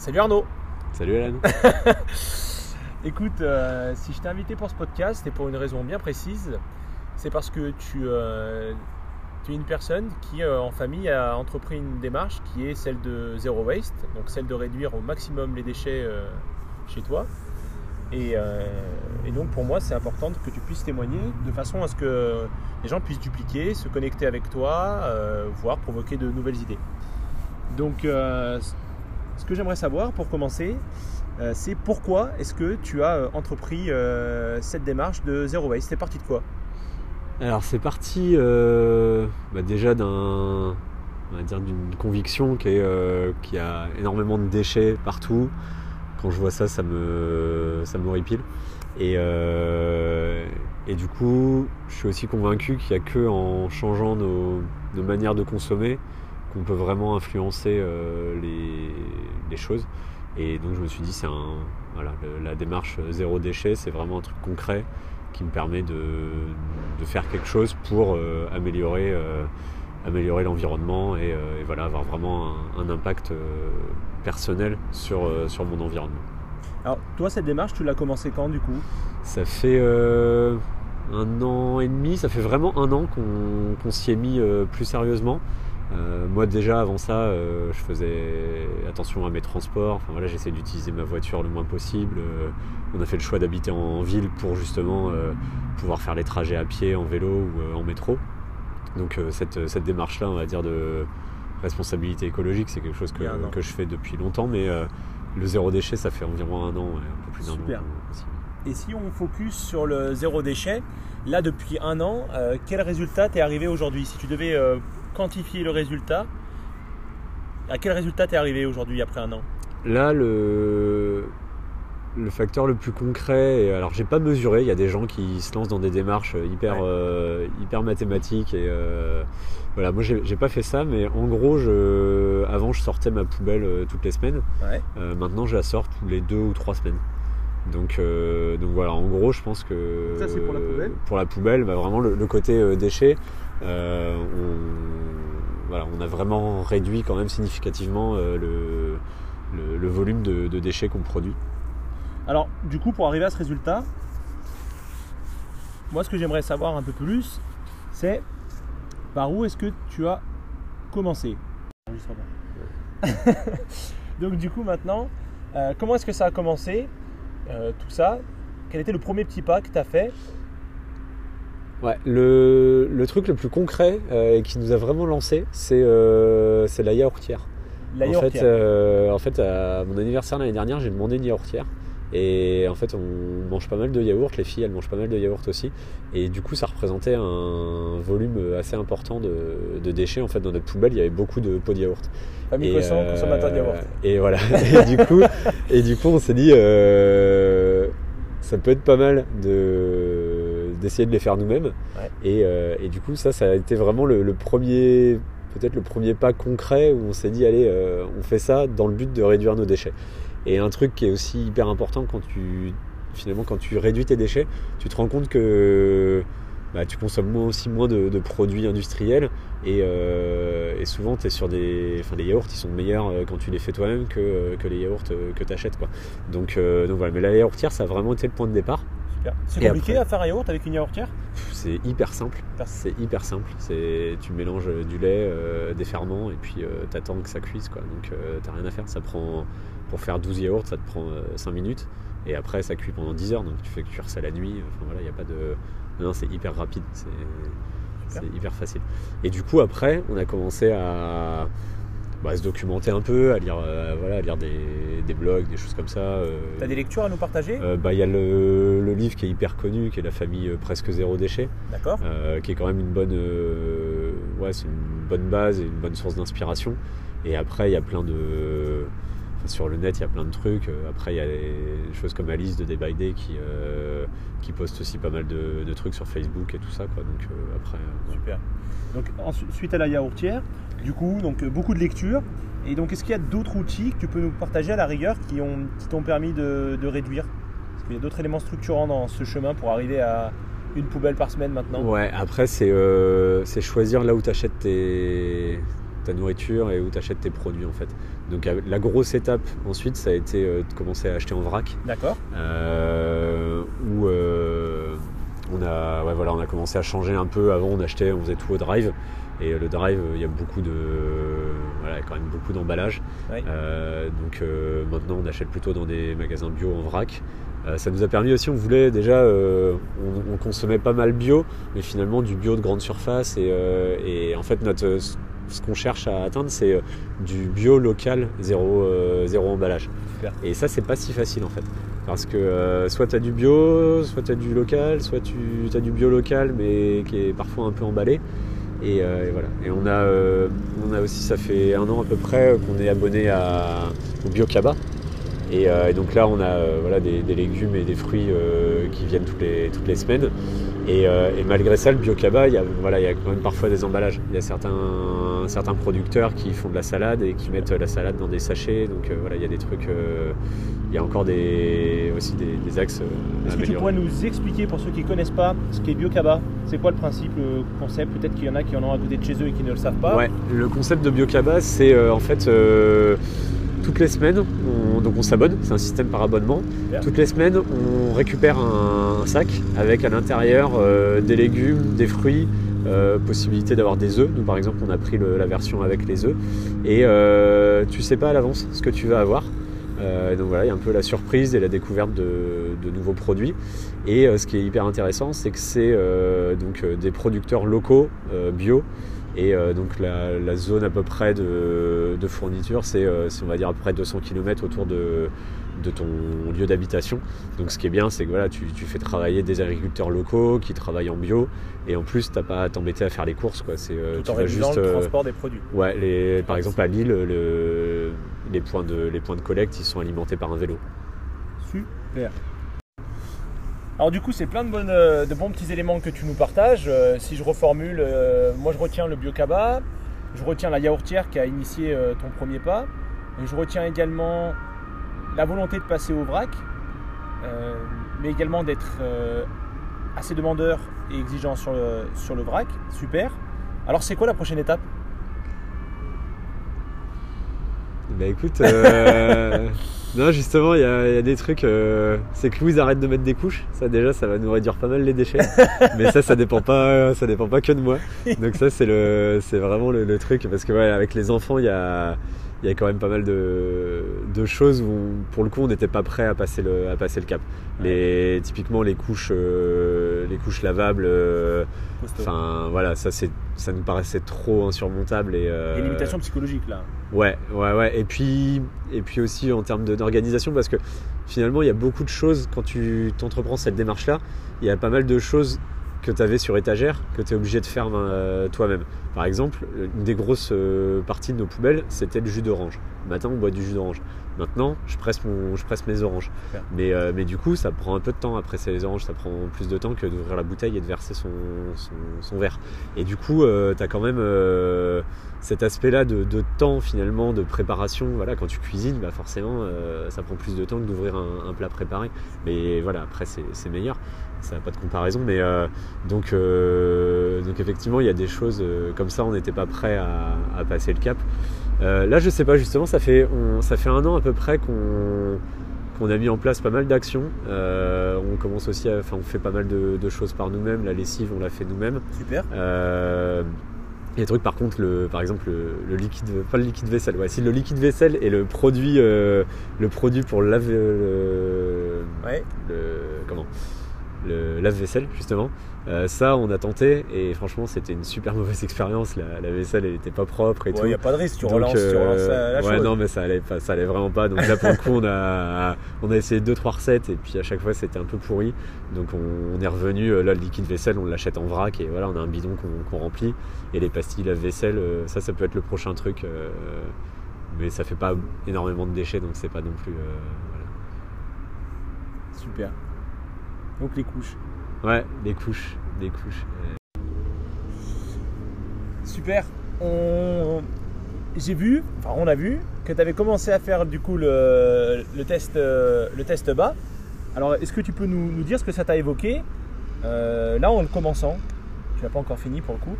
Salut Arnaud. Salut Alan. Écoute, euh, si je t'ai invité pour ce podcast, c'est pour une raison bien précise. C'est parce que tu, euh, tu es une personne qui, euh, en famille, a entrepris une démarche qui est celle de zéro waste, donc celle de réduire au maximum les déchets chez toi. Et, et donc pour moi, c'est important que tu puisses témoigner de façon à ce que les gens puissent dupliquer, se connecter avec toi, voire provoquer de nouvelles idées. Donc, ce que j'aimerais savoir pour commencer, euh, c'est pourquoi est-ce que tu as euh, entrepris euh, cette démarche de zéro waste? C'est parti de quoi? Alors c'est parti bah, déjà d'une conviction qu'il y a énormément de déchets partout. Quand je vois ça, ça me ça m'horripile. Et et du coup, je suis aussi convaincu qu'il n'y a que en changeant nos, nos manières de consommer qu'on peut vraiment influencer euh, les, les choses. Et donc je me suis dit, c'est un, voilà, le- la démarche zéro déchet, c'est vraiment un truc concret qui me permet de, de faire quelque chose pour euh, améliorer, euh, améliorer l'environnement et, euh, et voilà, avoir vraiment un, un impact euh, personnel sur, euh, sur mon environnement. Alors, toi, cette démarche, tu l'as commencé quand du coup? Ça fait euh, un an et demi, ça fait vraiment un an qu'on s'y est mis euh, plus sérieusement. Euh, moi déjà avant ça, euh, je faisais attention à mes transports. Enfin voilà, j'essaie d'utiliser ma voiture le moins possible. Euh, on a fait le choix d'habiter en ville pour justement pouvoir faire les trajets à pied, en vélo ou en métro. Donc cette, cette démarche-là, on va dire de responsabilité écologique, c'est quelque chose que, que je fais depuis longtemps, mais le zéro déchet, ça fait environ un an, un peu plus d'un an. Aussi. Et si on focus sur le zéro déchet, là depuis un an, quel résultat t'es arrivé aujourd'hui? Si tu devais quantifier le résultat, à quel résultat t'es arrivé aujourd'hui après un an? Là, le, le facteur le plus concret, et alors j'ai pas mesuré, il y a des gens qui se lancent dans des démarches hyper, Ouais. euh, hyper mathématiques et euh, voilà, moi j'ai pas fait ça, mais en gros, je, avant je sortais ma poubelle euh, toutes les semaines, Ouais. Euh, maintenant je la sors tous les deux ou trois semaines. Donc, euh, donc voilà, en gros, je pense que Ça, c'est pour la poubelle. pour la poubelle, bah, vraiment le, le côté euh, déchet, euh, on, voilà, on a vraiment réduit quand même significativement euh, le, le, le volume de, de déchets qu'on produit. Alors, du coup, pour arriver à ce résultat, moi, ce que j'aimerais savoir un peu plus, c'est par où est-ce que tu as commencé? Donc, du coup, maintenant, euh, comment est-ce que ça a commencé? Euh, Tout ça Quel était le premier petit pas que tu as fait Ouais, le, le truc le plus concret euh, et qui nous a vraiment lancé, c'est euh, la yaourtière. La en, fait, yaourtière. en fait, à mon anniversaire l'année dernière, j'ai demandé une yaourtière. Et en fait, on mange pas mal de yaourts, les filles elles mangent pas mal de yaourts aussi. Et du coup, ça représentait un volume assez important de, de déchets. En fait, dans notre poubelle, il y avait beaucoup de pots de yaourt. Famille Et, euh, consommateur de yaourt. Et voilà. et, du coup, et du coup, on s'est dit, euh, ça peut être pas mal de d'essayer de les faire nous-mêmes. Ouais. Et, euh, et du coup, ça, ça a été vraiment le, le premier, peut-être le premier pas concret où on s'est dit, allez, euh, on fait ça dans le but de réduire nos déchets. Et un truc qui est aussi hyper important quand tu finalement quand tu réduis tes déchets, tu te rends compte que bah, tu consommes moins, aussi moins de, de produits industriels et, euh, et souvent tu es sur des enfin les yaourts ils sont meilleurs euh, quand tu les fais toi-même que, euh, que les yaourts euh, que tu achètes quoi. Donc, euh, donc voilà, mais la yaourtière ça a vraiment été le point de départ. C'est compliqué après à faire un yaourt avec une yaourtière? C'est hyper simple, c'est hyper simple. C'est tu mélanges du lait, euh, des ferments et puis euh, t'attends que ça cuise quoi. Donc euh, t'as rien à faire. Ça prend pour faire 12 yaourts, ça te prend 5 minutes et après ça cuit pendant 10 heures. Donc tu fais cuire ça la nuit. Enfin voilà, il y a pas de non, c'est hyper rapide. C'est hyper facile. Et du coup après, on a commencé à bah, se documenter un peu, à lire euh, voilà, à lire des, des blogs, des choses comme ça. euh, T'as des lectures à nous partager? Euh, bah, il y a le, le livre qui est hyper connu, qui est la famille euh, presque zéro déchet. D'accord Euh, qui est quand même une bonne, euh, ouais, c'est une bonne base et une bonne source d'inspiration. Et après, il y a plein de, enfin, sur le net, il y a plein de trucs. Euh, Après, il y a des choses comme Alice de Day by Day qui, euh, qui poste aussi pas mal de, de trucs sur Facebook et tout ça, quoi. Donc euh, après, Super. Donc ensuite, suite à la yaourtière, du coup, donc beaucoup de lectures. Et donc, est-ce qu'il y a d'autres outils que tu peux nous partager à la rigueur qui ont qui t'ont permis de, de réduire? Est-ce qu'il y a d'autres éléments structurants dans ce chemin pour arriver à une poubelle par semaine maintenant? Ouais, après, c'est euh, choisir là où tu achètes tes, ta nourriture et où tu achètes tes produits en fait. Donc la grosse étape ensuite, ça a été de commencer à acheter en vrac. D'accord. où on a, voilà, on a commencé à changer un peu. Avant, on achetait, on faisait tout au drive. Et le drive, il y a beaucoup de, voilà, quand même beaucoup d'emballage. donc maintenant, on achète plutôt dans des magasins bio en vrac. Euh, ça nous a permis aussi, on voulait déjà, euh, on, consommait pas mal bio, mais finalement du bio de grande surface. Et, euh, en fait, notre, ce qu'on cherche à atteindre, c'est du bio local, zéro, zéro emballage. Et ça, c'est pas si facile en fait. Parce que soit tu as du bio, soit tu as du local, soit tu as du bio local, mais qui est parfois un peu emballé. Et, voilà. Et on a, on a aussi, ça fait un an à peu près qu'on est abonné à, au Bio euh, et, donc là, on a euh, voilà, des, légumes et des fruits euh, qui viennent toutes les, toutes les semaines. Et, malgré ça, le biocaba, il y, a, voilà, il y a quand même parfois des emballages. Il y a certains, certains producteurs qui font de la salade et qui mettent la salade dans des sachets. Donc voilà, il y a des trucs. il y a encore des, aussi des, axes. Est-ce que tu pourrais nous expliquer, pour ceux qui ne connaissent pas, ce qu'est biocaba? C'est quoi le principe, le concept? Peut-être qu'il y en a qui en ont à côté de chez eux et qui ne le savent pas. Ouais, le concept de biocaba, c'est en fait toutes les semaines, on, donc on s'abonne, c'est un système par abonnement. Toutes les semaines, on récupère un, sac avec à l'intérieur euh, des légumes, des fruits, euh, possibilité d'avoir des œufs. Nous, par exemple, on a pris la version avec les œufs. Et euh, tu sais pas à l'avance ce que tu vas avoir. donc voilà, il y a un peu la surprise et la découverte de, nouveaux produits. Et ce qui est hyper intéressant, c'est que c'est donc des producteurs locaux bio et euh, donc la, zone à peu près de, fourniture, euh, c'est on va dire à peu près 200 km autour de, ton lieu d'habitation. Donc ce qui est bien, c'est que voilà, tu, fais travailler des agriculteurs locaux qui travaillent en bio, et en plus, tu n'as pas à t'embêter à faire les courses. Quoi. C'est, euh, Tout en juste, le transport des produits. Ouais, par exemple à Lille, les, points de, les points de collecte, ils sont alimentés par un vélo. Super. Alors du coup, c'est plein de, euh, de, bons petits éléments que tu nous partages. Euh, si je reformule, euh, moi je retiens le biocaba, je retiens la yaourtière qui a initié ton premier pas, et je retiens également la volonté de passer au vrac, mais également d'être assez demandeur et exigeant sur le, sur le vrac. Super. Alors c'est quoi la prochaine étape? Bah écoute. non justement il y, a des trucs, euh, c'est que Louise arrête de mettre des couches, ça déjà ça va nous réduire pas mal les déchets, mais ça ça dépend pas, ça dépend pas que de moi. Donc ça c'est le, c'est vraiment le, truc parce que ouais avec les enfants il y a, il y a quand même pas mal de, de choses où pour le coup on n'était pas prêt à passer le, à passer le cap. Les, typiquement les couches, euh, les couches lavables, euh, enfin voilà ça c'est, ça nous paraissait trop insurmontable et. Euh, une limitation psychologique là. Ouais, ouais, ouais. Et puis, et puis aussi en termes d'organisation parce que finalement il y a beaucoup de choses quand tu t'entreprends cette démarche là, il y a pas mal de choses que tu avais sur étagère que tu es obligé de faire euh, toi-même. Par exemple, une des grosses euh, parties de nos poubelles, c'était le jus d'orange. Le matin, on boit du jus d'orange. Maintenant, je presse, mon, je presse mes oranges. Mais, euh, mais du coup, ça prend un peu de temps à presser les oranges. Ça prend plus de temps que d'ouvrir la bouteille et de verser son, son, verre. Et du coup, tu as quand même cet aspect-là de, temps finalement, de préparation. Voilà, quand tu cuisines, bah forcément, ça prend plus de temps que d'ouvrir un, un, plat préparé. Mais voilà, après, c'est meilleur ça n'a pas de comparaison, mais euh, donc, euh, donc effectivement, il y a des choses euh, comme ça, on n'était pas prêt à, passer le cap. Là, je sais pas, justement, ça fait, ça fait un an à peu près qu'on a mis en place pas mal d'actions. on commence aussi, à, enfin, on fait pas mal de, choses par nous-mêmes. La lessive, on l'a fait nous-mêmes. Super. Il y a des trucs, par contre, le, par exemple, le, liquide, pas le liquide vaisselle. Ouais, si le liquide vaisselle est le produit, le produit pour laver, ouais. le, comment? Le lave-vaisselle justement. Euh, ça, on a tenté et franchement, c'était une super mauvaise expérience. La, vaisselle, elle était pas propre et tout. Il n'y a pas de risque, tu relances, tu relances la, ouais, non, mais ça allait, pas, ça allait vraiment pas. Donc là, pour le coup, on a, on a essayé deux trois recettes et puis à chaque fois, c'était un peu pourri. Donc on, est revenu. Euh, là, le liquide vaisselle, on l'achète en vrac et voilà, on a un bidon qu'on remplit. Et les pastilles lave-vaisselle, euh, ça, ça peut être le prochain truc. mais ça fait pas énormément de déchets, donc c'est pas non plus. Voilà. Super. Donc les couches. Ouais, les couches. Les couches. Super. On... J'ai vu, enfin on a vu, que tu avais commencé à faire du coup le, test, le test bas. Alors est-ce que tu peux nous, dire ce que ça t'a évoqué? Euh, là en le commençant Tu n'as pas encore fini pour le coup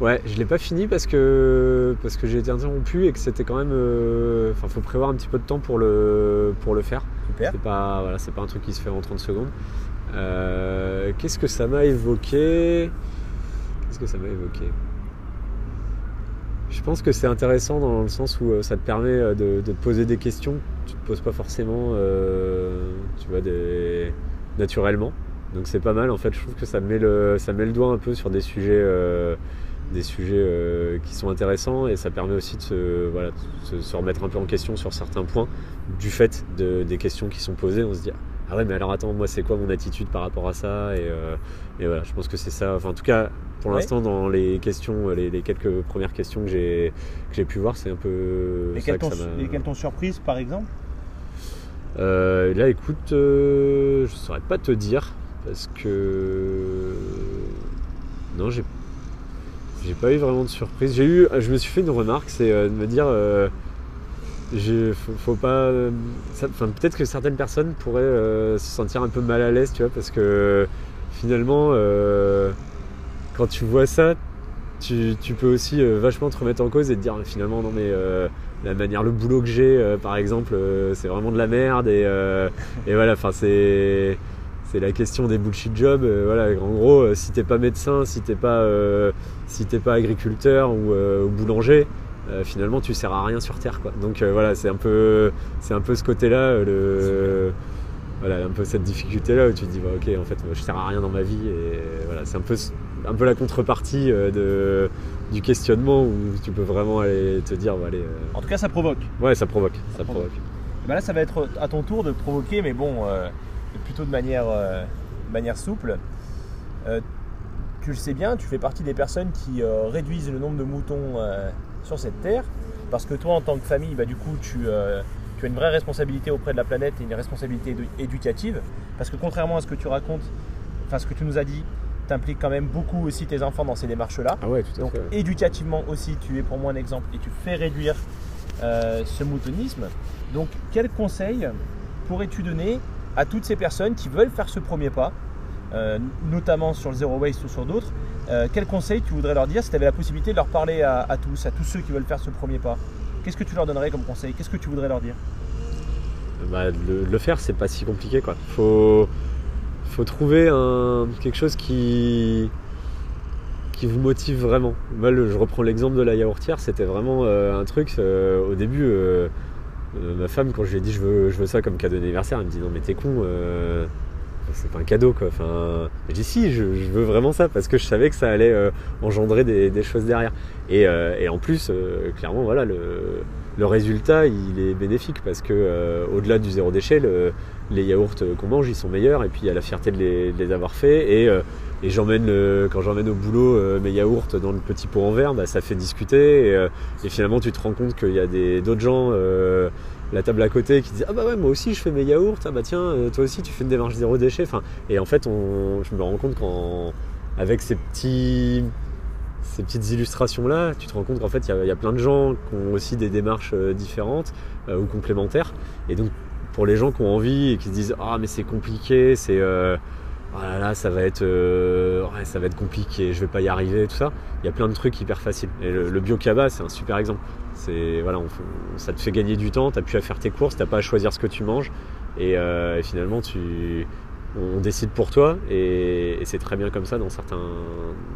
Ouais, je l'ai pas fini parce que parce que j'ai été interrompu et que c'était quand même. euh, Enfin, faut prévoir un petit peu de temps pour le pour le faire. C'est pas voilà, c'est pas un truc qui se fait en 30 secondes. Euh, Qu'est-ce que ça m'a évoqué Qu'est-ce que ça m'a évoqué Je pense que c'est intéressant dans le sens où euh, ça te permet euh, de, te poser des questions que tu te poses pas forcément, tu vois, naturellement. Donc c'est pas mal. En fait, je trouve que ça met le ça met le doigt un peu sur des sujets. Des sujets euh, qui sont intéressants et ça permet aussi de se, voilà, de se- se remettre un peu en question sur certains points du fait de- des questions qui sont posées. On se dit ah ouais mais alors attends moi c'est quoi mon attitude par rapport à ça et, euh, et voilà je pense que c'est ça. Enfin en tout cas pour Ouais. l'instant dans les questions les, les quelques premières questions que j'ai que j'ai pu voir c'est un peu Lesquelles que t'ont surprise par exemple? Euh, là, écoute, euh, je saurais pas te dire parce que non, j'ai j'ai pas eu vraiment de surprise. J'ai eu, je me suis fait une remarque, c'est euh, de me dire, euh, faut, pas, euh, peut-être que certaines personnes pourraient se sentir un peu mal à l'aise, tu vois, parce que finalement, quand tu vois ça, tu, tu peux aussi vachement te remettre en cause et te dire finalement non mais la manière, le boulot que j'ai, par exemple, c'est vraiment de la merde et, et voilà, enfin c'est c'est la question des bullshit jobs. euh, voilà, en gros, euh, si t'es pas médecin, si t'es pas euh, si t'es pas agriculteur ou, euh, ou boulanger, finalement tu sers à rien sur terre quoi. Donc voilà, c'est un peu c'est un peu ce côté-là, le voilà, un peu cette difficulté là où tu te dis bah, ok en fait moi, je sers à rien dans ma vie et voilà c'est un peu un peu la contrepartie de du questionnement où tu peux vraiment aller te dire bah, allez En tout cas, ça provoque. ouais ça provoque ça provoque. provoque Et ben là, ça va être à ton tour de provoquer, mais bon, plutôt de manière, euh, de manière souple. Euh, tu le sais bien, tu fais partie des personnes qui euh, réduisent le nombre de moutons sur cette terre, parce que toi, en tant que famille, bah, du coup, tu, tu as une vraie responsabilité auprès de la planète et une responsabilité édu- éducative, parce que contrairement à ce que tu racontes, enfin ce que tu nous as dit, t'impliques quand même beaucoup aussi tes enfants dans ces démarches-là. ah ouais tout à Donc fait éducativement aussi, tu es pour moi un exemple et tu fais réduire euh, ce moutonisme. Donc quel conseil pourrais-tu donner à toutes ces personnes qui veulent faire ce premier pas, euh, notamment sur le zero waste ou sur d'autres euh, Quel conseil tu voudrais leur dire si tu avais la possibilité de leur parler à, tous, à tous ceux qui veulent faire ce premier pas? Qu'est-ce que tu leur donnerais comme conseil? Qu'est-ce que tu voudrais leur dire? Bah, le, le faire, c'est pas si compliqué quoi. Faut, faut trouver quelque chose qui, qui vous motive vraiment. Moi, je reprends l'exemple de la yaourtière, c'était vraiment euh, un truc. au début, euh, ma femme, quand je lui ai dit je veux, je veux ça comme cadeau d'anniversaire, elle me dit non mais t'es con. euh, c'est pas un cadeau quoi. Enfin, j'ai dit si, je, veux vraiment ça parce que je savais que ça allait euh, engendrer des, choses derrière. Et, en plus, clairement, voilà, le, résultat il est bénéfique parce que au-delà du zéro déchet, le- les yaourts qu'on mange ils sont meilleurs et puis il y a la fierté de les, avoir faits et j'emmène le- quand j'emmène au boulot euh, mes yaourts dans le petit pot en verre, bah, ça fait discuter. Et, euh, et finalement tu te rends compte qu'il y a des- d'autres gens euh, la table à côté qui disent ah bah ouais moi aussi je fais mes yaourts. Ah bah tiens euh, toi aussi tu fais une démarche zéro déchet enfin et en fait on, je me rends compte qu'en avec ces petits ces petites illustrations là tu te rends compte qu'en fait il y y, a plein de gens qui ont aussi des démarches euh, différentes euh, ou complémentaires. Et donc pour les gens qui ont envie et qui se disent ah mais c'est compliqué c'est oh ça va être euh, ça va être compliqué je vais pas y arriver tout ça il y a plein de trucs hyper faciles et le, le bio kaba c'est un super exemple c'est voilà ça te fait gagner du temps t'as plus à faire tes courses t'as pas à choisir ce que tu manges et, euh, finalement tu on décide pour toi et, c'est très bien comme ça dans certains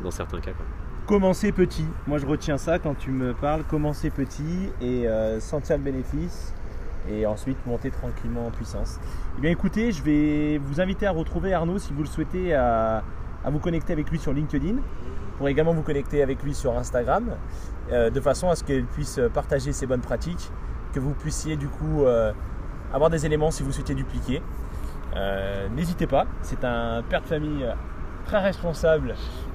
dans certains cas. Commencer petit? Moi, je retiens ça quand tu me parles. Commencer petit et euh, sentir le bénéfice et ensuite monter tranquillement en puissance. Eh bien, écoutez, je vais vous inviter à retrouver Arnaud si vous le souhaitez à, vous connecter avec lui sur LinkedIn. Vous pourrez également vous connecter avec lui sur Instagram euh, de façon à ce qu'il puisse partager ses bonnes pratiques, que vous puissiez du coup euh, avoir des éléments si vous souhaitez dupliquer. Euh, N'hésitez pas, c'est un père de famille très responsable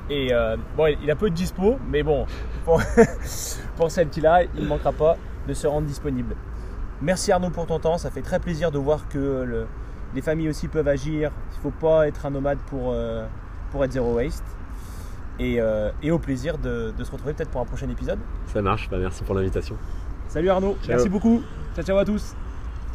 et bon, il a peu de dispo, mais bon, pour, pour celle-ci-là, il ne manquera pas de se rendre disponible. Merci Arnaud pour ton temps, ça fait très plaisir de voir que le- les familles aussi peuvent agir. Il ne faut pas être un nomade pour, euh, pour être zéro waste. Et, euh, et au plaisir de, de se retrouver peut-être pour un prochain épisode. ça marche bah, merci pour l'invitation Salut Arnaud, Ciao. merci beaucoup. Ciao ciao à tous.